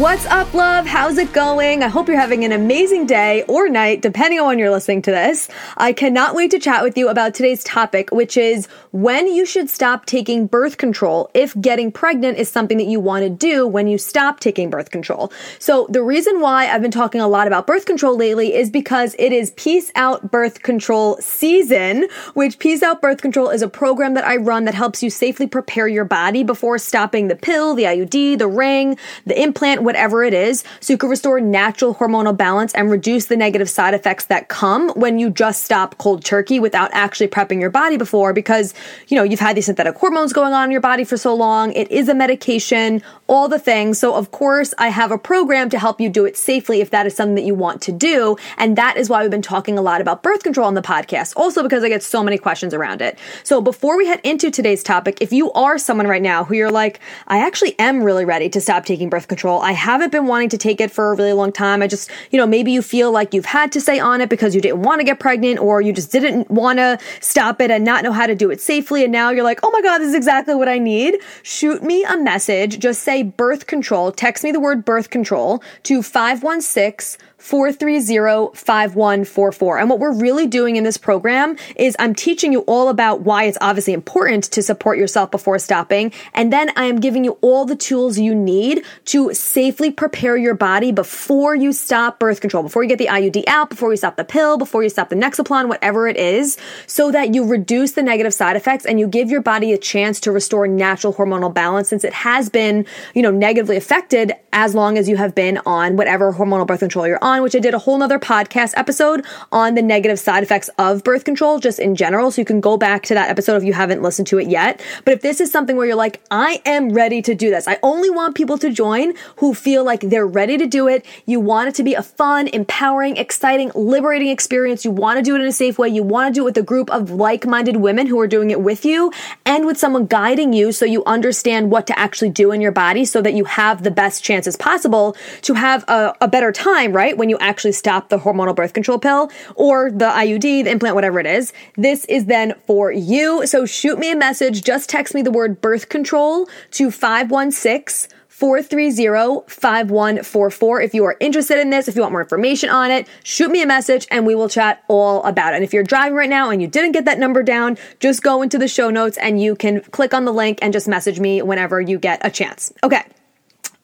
What's up, love? How's it going? I hope you're having an amazing day or night, depending on when you're listening to this. I cannot wait to chat with you about today's topic, which is when you should stop taking birth control if getting pregnant is something that you want to do when you stop taking birth control. So, the reason why I've been talking a lot about birth control lately is because it is Peace Out Birth Control season, which Peace Out Birth Control is a program that I run that helps you safely prepare your body before stopping the pill, the IUD, the ring, the implant, whatever it is, so you can restore natural hormonal balance and reduce the negative side effects that come when you just stop cold turkey without actually prepping your body before because, you know, you've had these synthetic hormones going on in your body for so long. It is a medication, all the things. So, of course, I have a program to help you do it safely if that is something that you want to do. And that is why we've been talking a lot about birth control on the podcast, also because I get so many questions around it. So, before we head into today's topic, if you are someone right now who you're like, I actually am really ready to stop taking birth control, haven't been wanting to take it for a really long time. I just, you know, maybe you feel like you've had to stay on it because you didn't want to get pregnant or you just didn't want to stop it and not know how to do it safely. And now you're like, oh my God, this is exactly what I need. Shoot me a message. Just say birth control. Text me the word birth control to 516 430-5144. And what we're really doing in this program is I'm teaching you all about why it's obviously important to support yourself before stopping. And then I am giving you all the tools you need to safely prepare your body before you stop birth control, before you get the IUD out, before you stop the pill, before you stop the Nexplanon, whatever it is, so that you reduce the negative side effects and you give your body a chance to restore natural hormonal balance since it has been, you know, negatively affected as long as you have been on whatever hormonal birth control you're on on, which I did a whole nother podcast episode on the negative side effects of birth control just in general. So you can go back to that episode if you haven't listened to it yet. But if this is something where you're like, I am ready to do this, I only want people to join who feel like they're ready to do it. You want it to be a fun, empowering, exciting, liberating experience. You want to do it in a safe way. You want to do it with a group of like minded women who are doing it with you and with someone guiding you so you understand what to actually do in your body so that you have the best chances possible to have a, a better time, right? when you actually stop the hormonal birth control pill or the IUD, the implant, whatever it is. This is then for you. So shoot me a message. Just text me the word birth control to 516 430-5144. If you are interested in this, if you want more information on it, shoot me a message and we will chat all about it. And if you're driving right now and you didn't get that number down, just go into the show notes and you can click on the link and just message me whenever you get a chance. Okay.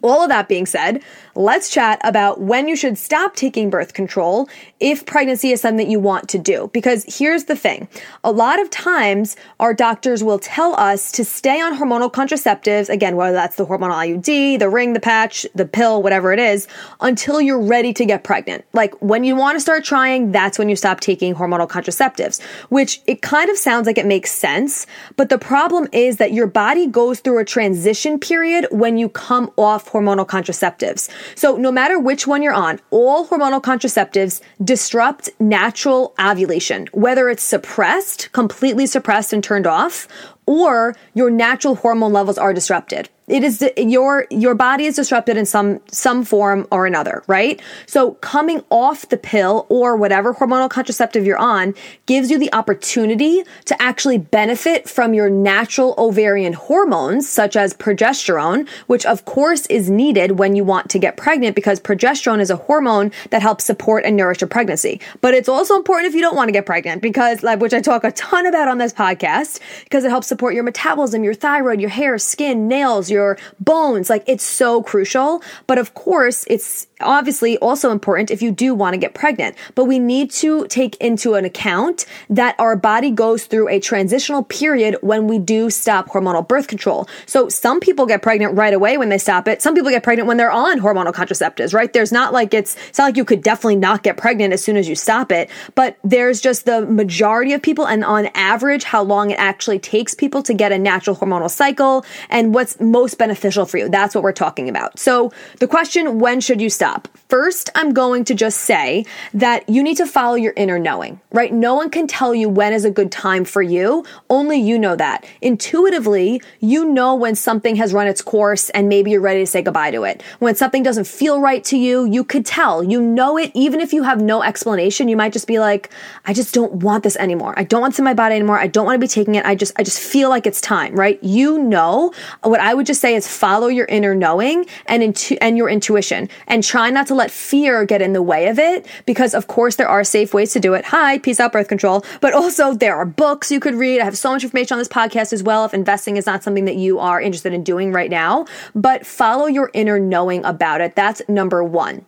All of that being said, let's chat about when you should stop taking birth control if pregnancy is something that you want to do. Because here's the thing a lot of times, our doctors will tell us to stay on hormonal contraceptives, again, whether that's the hormonal IUD, the ring, the patch, the pill, whatever it is, until you're ready to get pregnant. Like when you want to start trying, that's when you stop taking hormonal contraceptives, which it kind of sounds like it makes sense. But the problem is that your body goes through a transition period when you come off hormonal contraceptives. So no matter which one you're on, all hormonal contraceptives disrupt natural ovulation, whether it's suppressed, completely suppressed and turned off, or your natural hormone levels are disrupted it is your your body is disrupted in some some form or another right? So coming off the pill or whatever hormonal contraceptive you're on gives you the opportunity to actually benefit from your natural ovarian hormones such as progesterone which of course is needed when you want to get pregnant because progesterone is a hormone that helps support and nourish a pregnancy. But it's also important if you don't want to get pregnant because like which I talk a ton about on this podcast because it helps support your metabolism your thyroid your hair skin nails your bones. Like it's so crucial. But of course, it's obviously also important if you do want to get pregnant. But we need to take into an account that our body goes through a transitional period when we do stop hormonal birth control. So some people get pregnant right away when they stop it. Some people get pregnant when they're on hormonal contraceptives, right? There's not like it's, it's not like you could definitely not get pregnant as soon as you stop it, but there's just the majority of people and on average how long it actually takes people to get a natural hormonal cycle and what's most beneficial for you. That's what we're talking about. So the question, when should you stop? stop. First, I'm going to just say that you need to follow your inner knowing, right? No one can tell you when is a good time for you. Only you know that. Intuitively, you know when something has run its course and maybe you're ready to say goodbye to it. When something doesn't feel right to you, you could tell. You know it even if you have no explanation. You might just be like, I just don't want this anymore. I don't want this in my body anymore. I don't want to be taking it. I just I just feel like it's time, right? You know. What I would just say is follow your inner knowing and intu- and your intuition and try try not to let fear get in the way of it because of course there are safe ways to do it. Hi, peace out birth control. But also there are books you could read. I have so much information on this podcast as well if investing is not something that you are interested in doing right now. But follow your inner knowing about it. That's number one.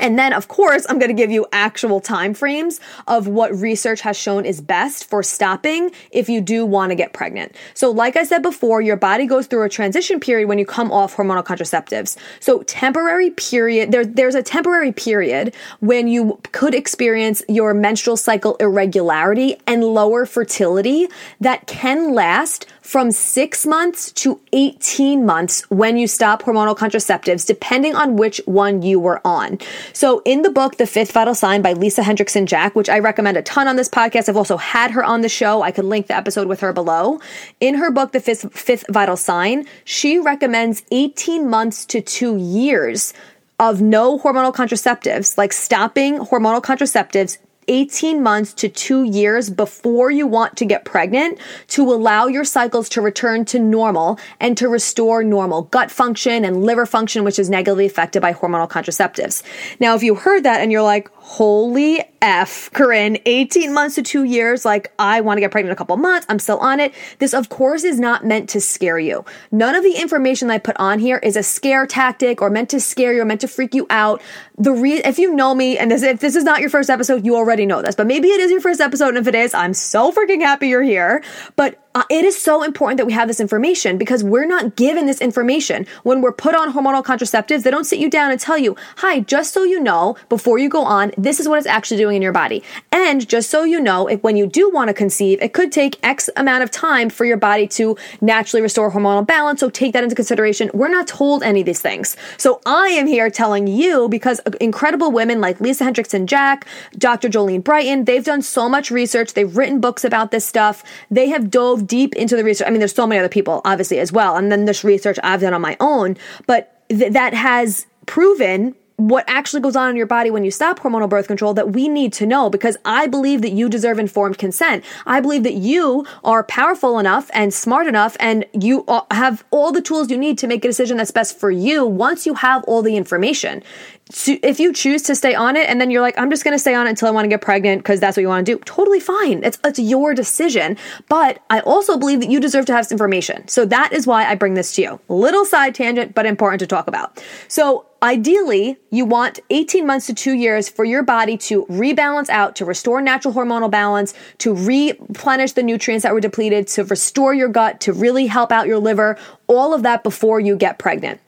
And then, of course, I'm going to give you actual time frames of what research has shown is best for stopping if you do want to get pregnant. So, like I said before, your body goes through a transition period when you come off hormonal contraceptives. So, temporary period, there, there's a temporary period when you could experience your menstrual cycle irregularity and lower fertility that can last from six months to 18 months when you stop hormonal contraceptives, depending on which one you were on. So in the book, The Fifth Vital Sign by Lisa Hendrickson Jack, which I recommend a ton on this podcast, I've also had her on the show. I could link the episode with her below. In her book, The Fifth, Fifth Vital Sign, she recommends 18 months to two years of no hormonal contraceptives, like stopping hormonal contraceptives 18 months to two years before you want to get pregnant to allow your cycles to return to normal and to restore normal gut function and liver function, which is negatively affected by hormonal contraceptives. Now, if you heard that and you're like, holy F, Corinne, 18 months to two years, like I want to get pregnant in a couple months, I'm still on it. This, of course, is not meant to scare you. None of the information that I put on here is a scare tactic or meant to scare you or meant to freak you out. The re- if you know me, and this, if this is not your first episode, you already know this, but maybe it is your first episode, and if it is, I'm so freaking happy you're here. But uh, it is so important that we have this information because we're not given this information. When we're put on hormonal contraceptives, they don't sit you down and tell you, hi, just so you know, before you go on, this is what it's actually doing in your body. And just so you know, if when you do want to conceive, it could take X amount of time for your body to naturally restore hormonal balance. So take that into consideration. We're not told any of these things. So I am here telling you because incredible women like Lisa Hendrickson Jack, Dr. Jolene Brighten, they've done so much research. They've written books about this stuff. They have dove deep into the research. I mean, there's so many other people, obviously, as well. And then this research I've done on my own, but th- that has proven what actually goes on in your body when you stop hormonal birth control that we need to know because I believe that you deserve informed consent. I believe that you are powerful enough and smart enough and you have all the tools you need to make a decision that's best for you once you have all the information if you choose to stay on it and then you're like, I'm just going to stay on it until I want to get pregnant because that's what you want to do, totally fine. It's, it's your decision. But I also believe that you deserve to have information. So that is why I bring this to you. Little side tangent, but important to talk about. So Ideally, you want 18 months to two years for your body to rebalance out, to restore natural hormonal balance, to replenish the nutrients that were depleted, to restore your gut, to really help out your liver, all of that before you get pregnant.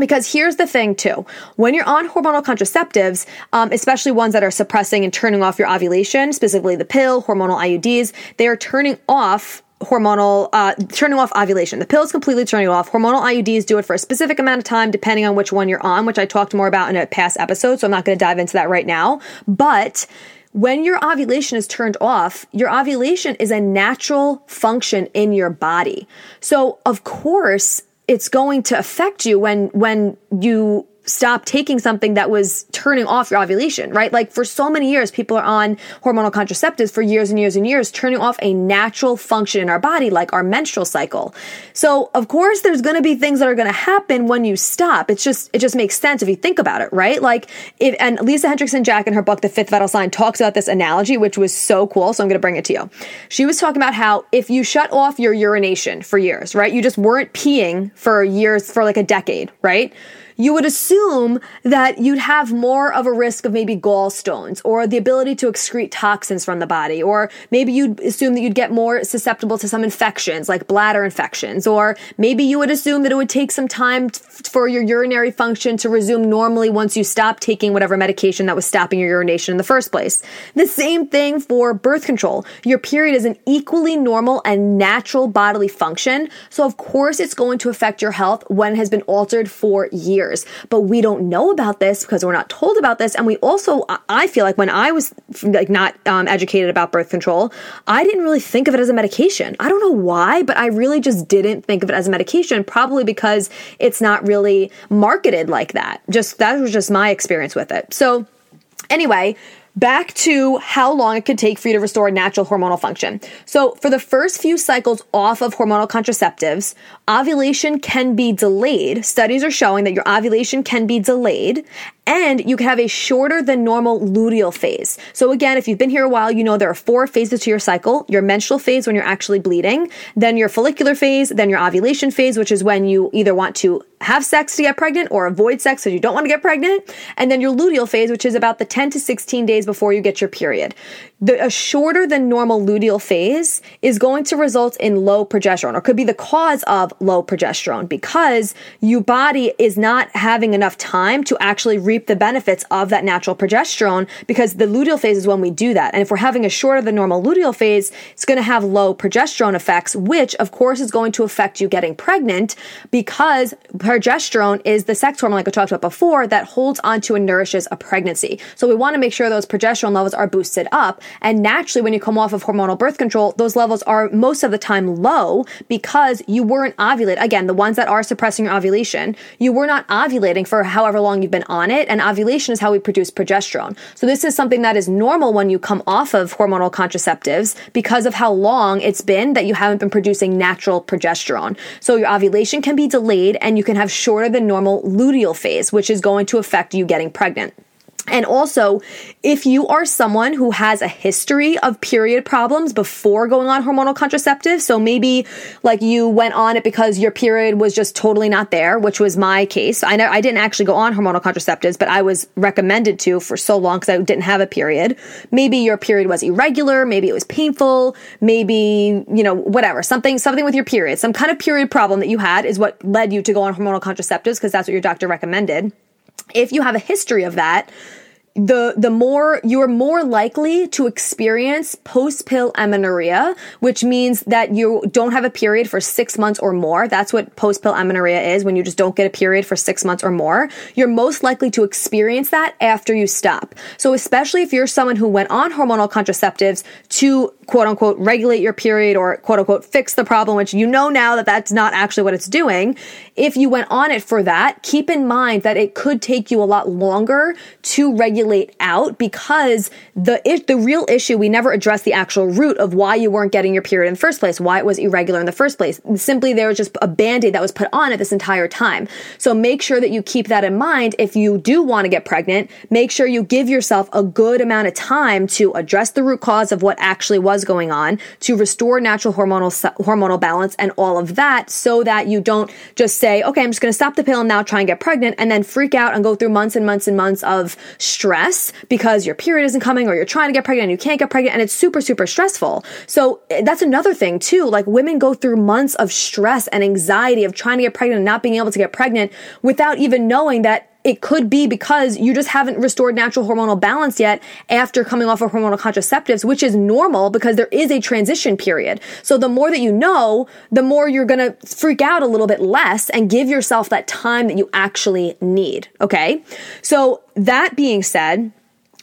Because here's the thing, too. When you're on hormonal contraceptives, um, especially ones that are suppressing and turning off your ovulation, specifically the pill, hormonal IUDs, they are turning off hormonal uh, turning off ovulation. The pill is completely turning off. Hormonal IUDs do it for a specific amount of time, depending on which one you're on, which I talked more about in a past episode. So I'm not going to dive into that right now. But when your ovulation is turned off, your ovulation is a natural function in your body. So of course, it's going to affect you when when you stop taking something that was turning off your ovulation, right? Like for so many years, people are on hormonal contraceptives for years and years and years, turning off a natural function in our body, like our menstrual cycle. So of course, there's going to be things that are going to happen when you stop. It's just, it just makes sense if you think about it, right? Like if, and Lisa Hendrickson Jack in her book, The Fifth Vital Sign talks about this analogy, which was so cool. So I'm going to bring it to you. She was talking about how if you shut off your urination for years, right? You just weren't peeing for years, for like a decade, right? You would assume that you'd have more of a risk of maybe gallstones or the ability to excrete toxins from the body, or maybe you'd assume that you'd get more susceptible to some infections like bladder infections, or maybe you would assume that it would take some time t- for your urinary function to resume normally once you stop taking whatever medication that was stopping your urination in the first place. The same thing for birth control. Your period is an equally normal and natural bodily function, so of course it's going to affect your health when it has been altered for years years. But we don't know about this because we're not told about this. And we also, I feel like when I was like not um, educated about birth control, I didn't really think of it as a medication. I don't know why, but I really just didn't think of it as a medication, probably because it's not really marketed like that. Just that was just my experience with it. So, anyway, back to how long it could take for you to restore natural hormonal function. So, for the first few cycles off of hormonal contraceptives, ovulation can be delayed. Studies are showing that your ovulation can be delayed and you can have a shorter than normal luteal phase. So again, if you've been here a while, you know there are four phases to your cycle. Your menstrual phase when you're actually bleeding, then your follicular phase, then your ovulation phase, which is when you either want to have sex to get pregnant or avoid sex so you don't want to get pregnant, and then your luteal phase, which is about the 10 to 16 days before you get your period. The, a shorter than normal luteal phase is going to result in low progesterone or could be the cause of low progesterone because your body is not having enough time to actually reap the benefits of that natural progesterone because the luteal phase is when we do that. And if we're having a shorter than normal luteal phase, it's going to have low progesterone effects, which of course is going to affect you getting pregnant because progesterone is the sex hormone, like I talked about before, that holds onto and nourishes a pregnancy. So we want to make sure those progesterone levels are boosted up. And naturally, when you come off of hormonal birth control, those levels are most of the time low because you weren't ovulating. Again, the ones that are suppressing your ovulation, you were not ovulating for however long you've been on it. And ovulation is how we produce progesterone. So this is something that is normal when you come off of hormonal contraceptives because of how long it's been that you haven't been producing natural progesterone. So your ovulation can be delayed and you can have shorter than normal luteal phase, which is going to affect you getting pregnant. And also, if you are someone who has a history of period problems before going on hormonal contraceptives, so maybe like you went on it because your period was just totally not there, which was my case. I know I didn't actually go on hormonal contraceptives, but I was recommended to for so long because I didn't have a period. Maybe your period was irregular, maybe it was painful, maybe, you know, whatever, something something with your period, some kind of period problem that you had is what led you to go on hormonal contraceptives because that's what your doctor recommended. If you have a history of that, the the more you're more likely to experience post pill amenorrhea, which means that you don't have a period for six months or more. That's what post pill amenorrhea is when you just don't get a period for six months or more. You're most likely to experience that after you stop. So especially if you're someone who went on hormonal contraceptives to quote unquote regulate your period or quote unquote fix the problem, which you know now that that's not actually what it's doing. If you went on it for that, keep in mind that it could take you a lot longer to regulate out because the the real issue we never addressed the actual root of why you weren't getting your period in the first place, why it was irregular in the first place. Simply there was just a band-aid that was put on it this entire time. So make sure that you keep that in mind if you do want to get pregnant. Make sure you give yourself a good amount of time to address the root cause of what actually was was going on to restore natural hormonal hormonal balance and all of that so that you don't just say, okay, I'm just going to stop the pill and now try and get pregnant and then freak out and go through months and months and months of stress because your period isn't coming or you're trying to get pregnant and you can't get pregnant and it's super, super stressful. So eh, that's another thing too. Like women go through months of stress and anxiety of trying to get pregnant and not being able to get pregnant without even knowing that it could be because you just haven't restored natural hormonal balance yet after coming off of hormonal contraceptives, which is normal because there is a transition period. So the more that you know, the more you're going to freak out a little bit less and give yourself that time that you actually need. Okay. So that being said,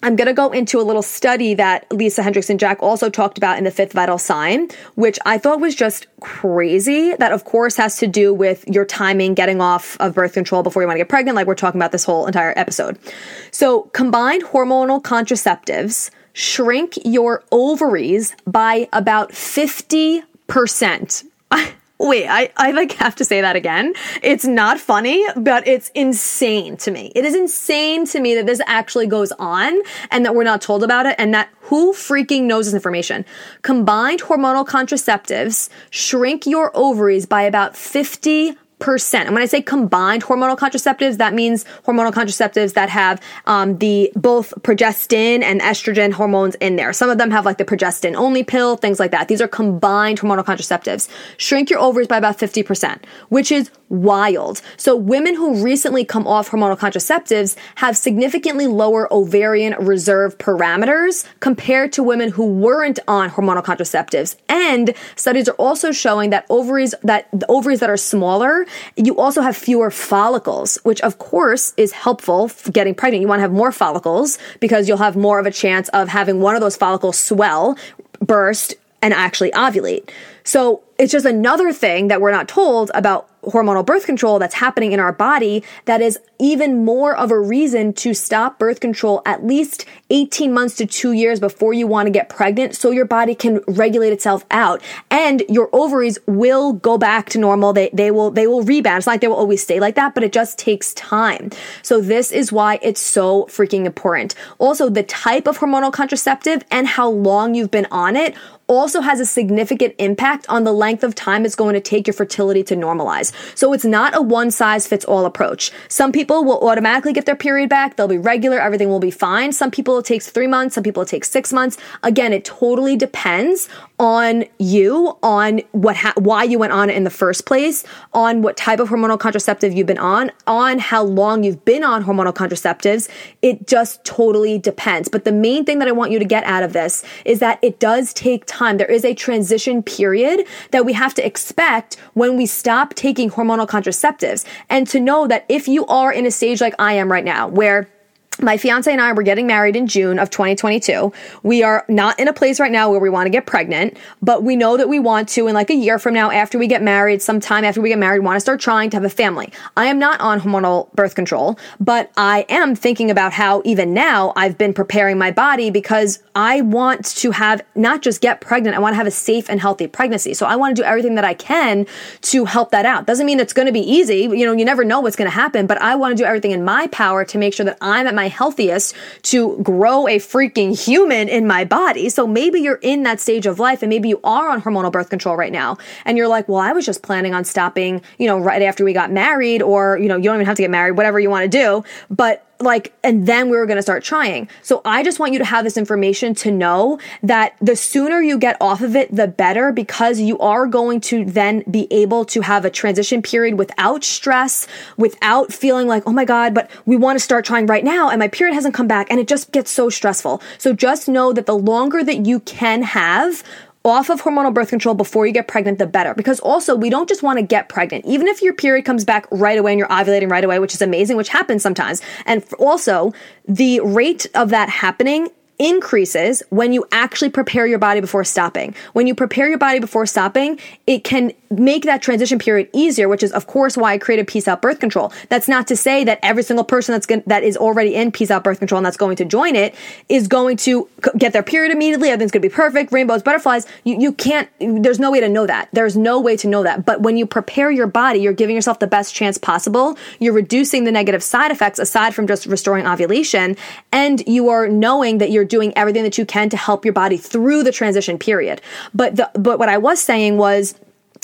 I'm going to go into a little study that Lisa Hendrickson Jack also talked about in the fifth vital sign, which I thought was just crazy. That, of course, has to do with your timing getting off of birth control before you want to get pregnant, like we're talking about this whole entire episode. So, combined hormonal contraceptives shrink your ovaries by about 50%. Wait, I, I like have to say that again. It's not funny, but it's insane to me. It is insane to me that this actually goes on and that we're not told about it and that who freaking knows this information? Combined hormonal contraceptives shrink your ovaries by about 50 percent. And when I say combined hormonal contraceptives, that means hormonal contraceptives that have um, the both progestin and estrogen hormones in there. Some of them have like the progestin only pill, things like that. These are combined hormonal contraceptives. Shrink your ovaries by about 50%, which is wild. So women who recently come off hormonal contraceptives have significantly lower ovarian reserve parameters compared to women who weren't on hormonal contraceptives. And studies are also showing that ovaries that the ovaries that are smaller, you also have fewer follicles, which of course is helpful for getting pregnant. You want to have more follicles because you'll have more of a chance of having one of those follicles swell, burst, and actually ovulate. So it's just another thing that we're not told about hormonal birth control that's happening in our body that is even more of a reason to stop birth control at least 18 months to two years before you want to get pregnant so your body can regulate itself out. And your ovaries will go back to normal. They, they will they will rebound. It's not like they will always stay like that but it just takes time. So this is why it's so freaking important. Also the type of hormonal contraceptive and how long you've been on it also has a significant impact on the length of time it's going to take your fertility to normalize. So it's not a one size fits all approach. Some people will automatically get their period back. They'll be regular. Everything will be fine. Some people it takes three months. Some people it takes six months. Again, it totally depends on you, on what, ha- why you went on it in the first place, on what type of hormonal contraceptive you've been on, on how long you've been on hormonal contraceptives. It just totally depends. But the main thing that I want you to get out of this is that it does take time. There is a transition period that we have to expect when we stop taking hormonal contraceptives. And to know that if you are in a stage like I am right now, where my fiance and I were getting married in June of 2022. We are not in a place right now where we want to get pregnant, but we know that we want to in like a year from now after we get married, sometime after we get married, want to start trying to have a family. I am not on hormonal birth control, but I am thinking about how even now I've been preparing my body because I want to have not just get pregnant, I want to have a safe and healthy pregnancy. So I want to do everything that I can to help that out. Doesn't mean it's going to be easy. You know, you never know what's going to happen, but I want to do everything in my power to make sure that I'm at my my healthiest to grow a freaking human in my body. So maybe you're in that stage of life and maybe you are on hormonal birth control right now. And you're like, well, I was just planning on stopping, you know, right after we got married or, you know, you don't even have to get married, whatever you want to do. But like, and then we were going to start trying. So I just want you to have this information to know that the sooner you get off of it, the better because you are going to then be able to have a transition period without stress, without feeling like, oh my God, but we want to start trying right now and my period hasn't come back and it just gets so stressful. So just know that the longer that you can have off of hormonal birth control before you get pregnant, the better. Because also, we don't just want to get pregnant. Even if your period comes back right away and you're ovulating right away, which is amazing, which happens sometimes. And also, the rate of that happening increases when you actually prepare your body before stopping. When you prepare your body before stopping, it can make that transition period easier, which is of course why I created peace out birth control. That's not to say that every single person that's going that is already in peace out birth control and that's going to join it is going to get their period immediately. Everything's going to be perfect, rainbows, butterflies. You you can't. There's no way to know that. There's no way to know that. But when you prepare your body, you're giving yourself the best chance possible. You're reducing the negative side effects aside from just restoring ovulation, and you are knowing that you're doing everything that you can to help your body through the transition period. But the but what I was saying was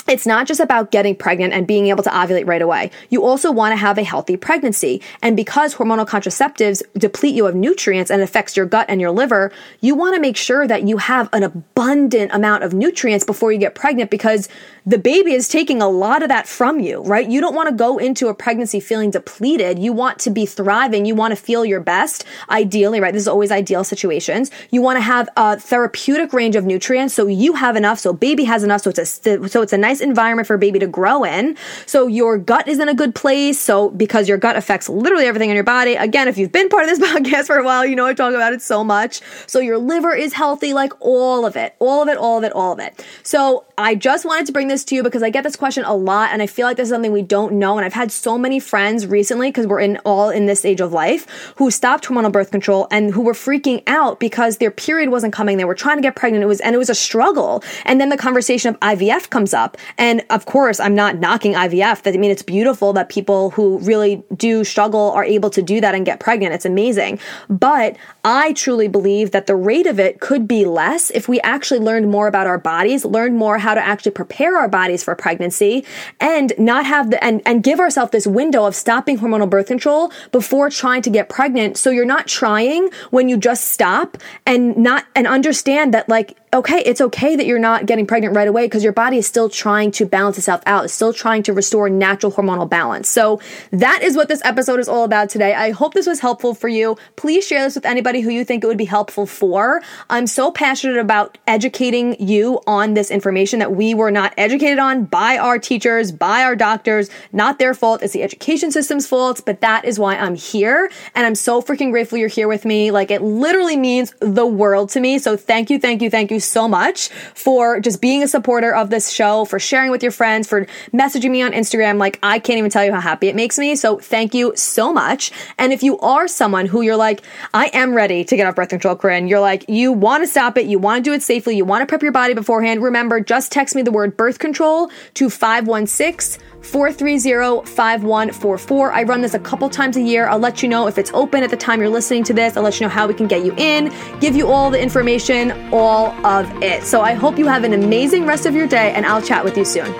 it's not just about getting pregnant and being able to ovulate right away. You also want to have a healthy pregnancy. And because hormonal contraceptives deplete you of nutrients and affects your gut and your liver, you want to make sure that you have an abundant amount of nutrients before you get pregnant because the baby is taking a lot of that from you, right? You don't want to go into a pregnancy feeling depleted. You want to be thriving. You want to feel your best, ideally, right? This is always ideal situations. You want to have a therapeutic range of nutrients so you have enough, so baby has enough, so it's a so it's a nice nice environment for a baby to grow in. So your gut is in a good place. So because your gut affects literally everything in your body. Again, if you've been part of this podcast for a while, you know I talk about it so much. So your liver is healthy, like all of it, all of it, all of it, all of it. So I just wanted to bring this to you because I get this question a lot and I feel like this is something we don't know. And I've had so many friends recently because we're in all in this age of life who stopped hormonal birth control and who were freaking out because their period wasn't coming. They were trying to get pregnant. It was, and it was a struggle. And then the conversation of IVF comes up. And of course, I'm not knocking IVF. I mean, it's beautiful that people who really do struggle are able to do that and get pregnant. It's amazing. But I truly believe that the rate of it could be less if we actually learned more about our bodies, learned more how to actually prepare our bodies for pregnancy and not have the, and, and give ourselves this window of stopping hormonal birth control before trying to get pregnant. So you're not trying when you just stop and not, and understand that like okay, it's okay that you're not getting pregnant right away because your body is still trying to balance itself out. It's still trying to restore natural hormonal balance. So that is what this episode is all about today. I hope this was helpful for you. Please share this with anybody who you think it would be helpful for. I'm so passionate about educating you on this information that we were not educated on by our teachers, by our doctors. Not their fault. It's the education system's fault, but that is why I'm here. And I'm so freaking grateful you're here with me. Like it literally means the world to me. So thank you, thank you, thank you so much for just being a supporter of this show, for sharing with your friends, for messaging me on Instagram. Like, I can't even tell you how happy it makes me. So thank you so much. And if you are someone who you're like, I am ready to get off birth control, Corinne, you're like, you want to stop it, you want to do it safely, you want to prep your body beforehand, remember, just text me the word birth control to 516 430 5144. I run this a couple times a year. I'll let you know if it's open at the time you're listening to this. I'll let you know how we can get you in, give you all the information, all of it. So I hope you have an amazing rest of your day, and I'll chat with you soon.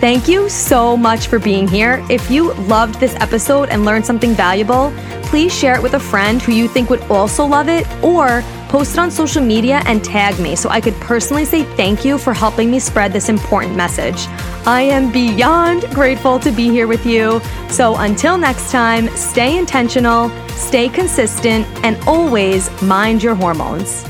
Thank you so much for being here. If you loved this episode and learned something valuable, please share it with a friend who you think would also love it or post it on social media and tag me so I could personally say thank you for helping me spread this important message. I am beyond grateful to be here with you. So until next time, stay intentional, stay consistent, and always mind your hormones.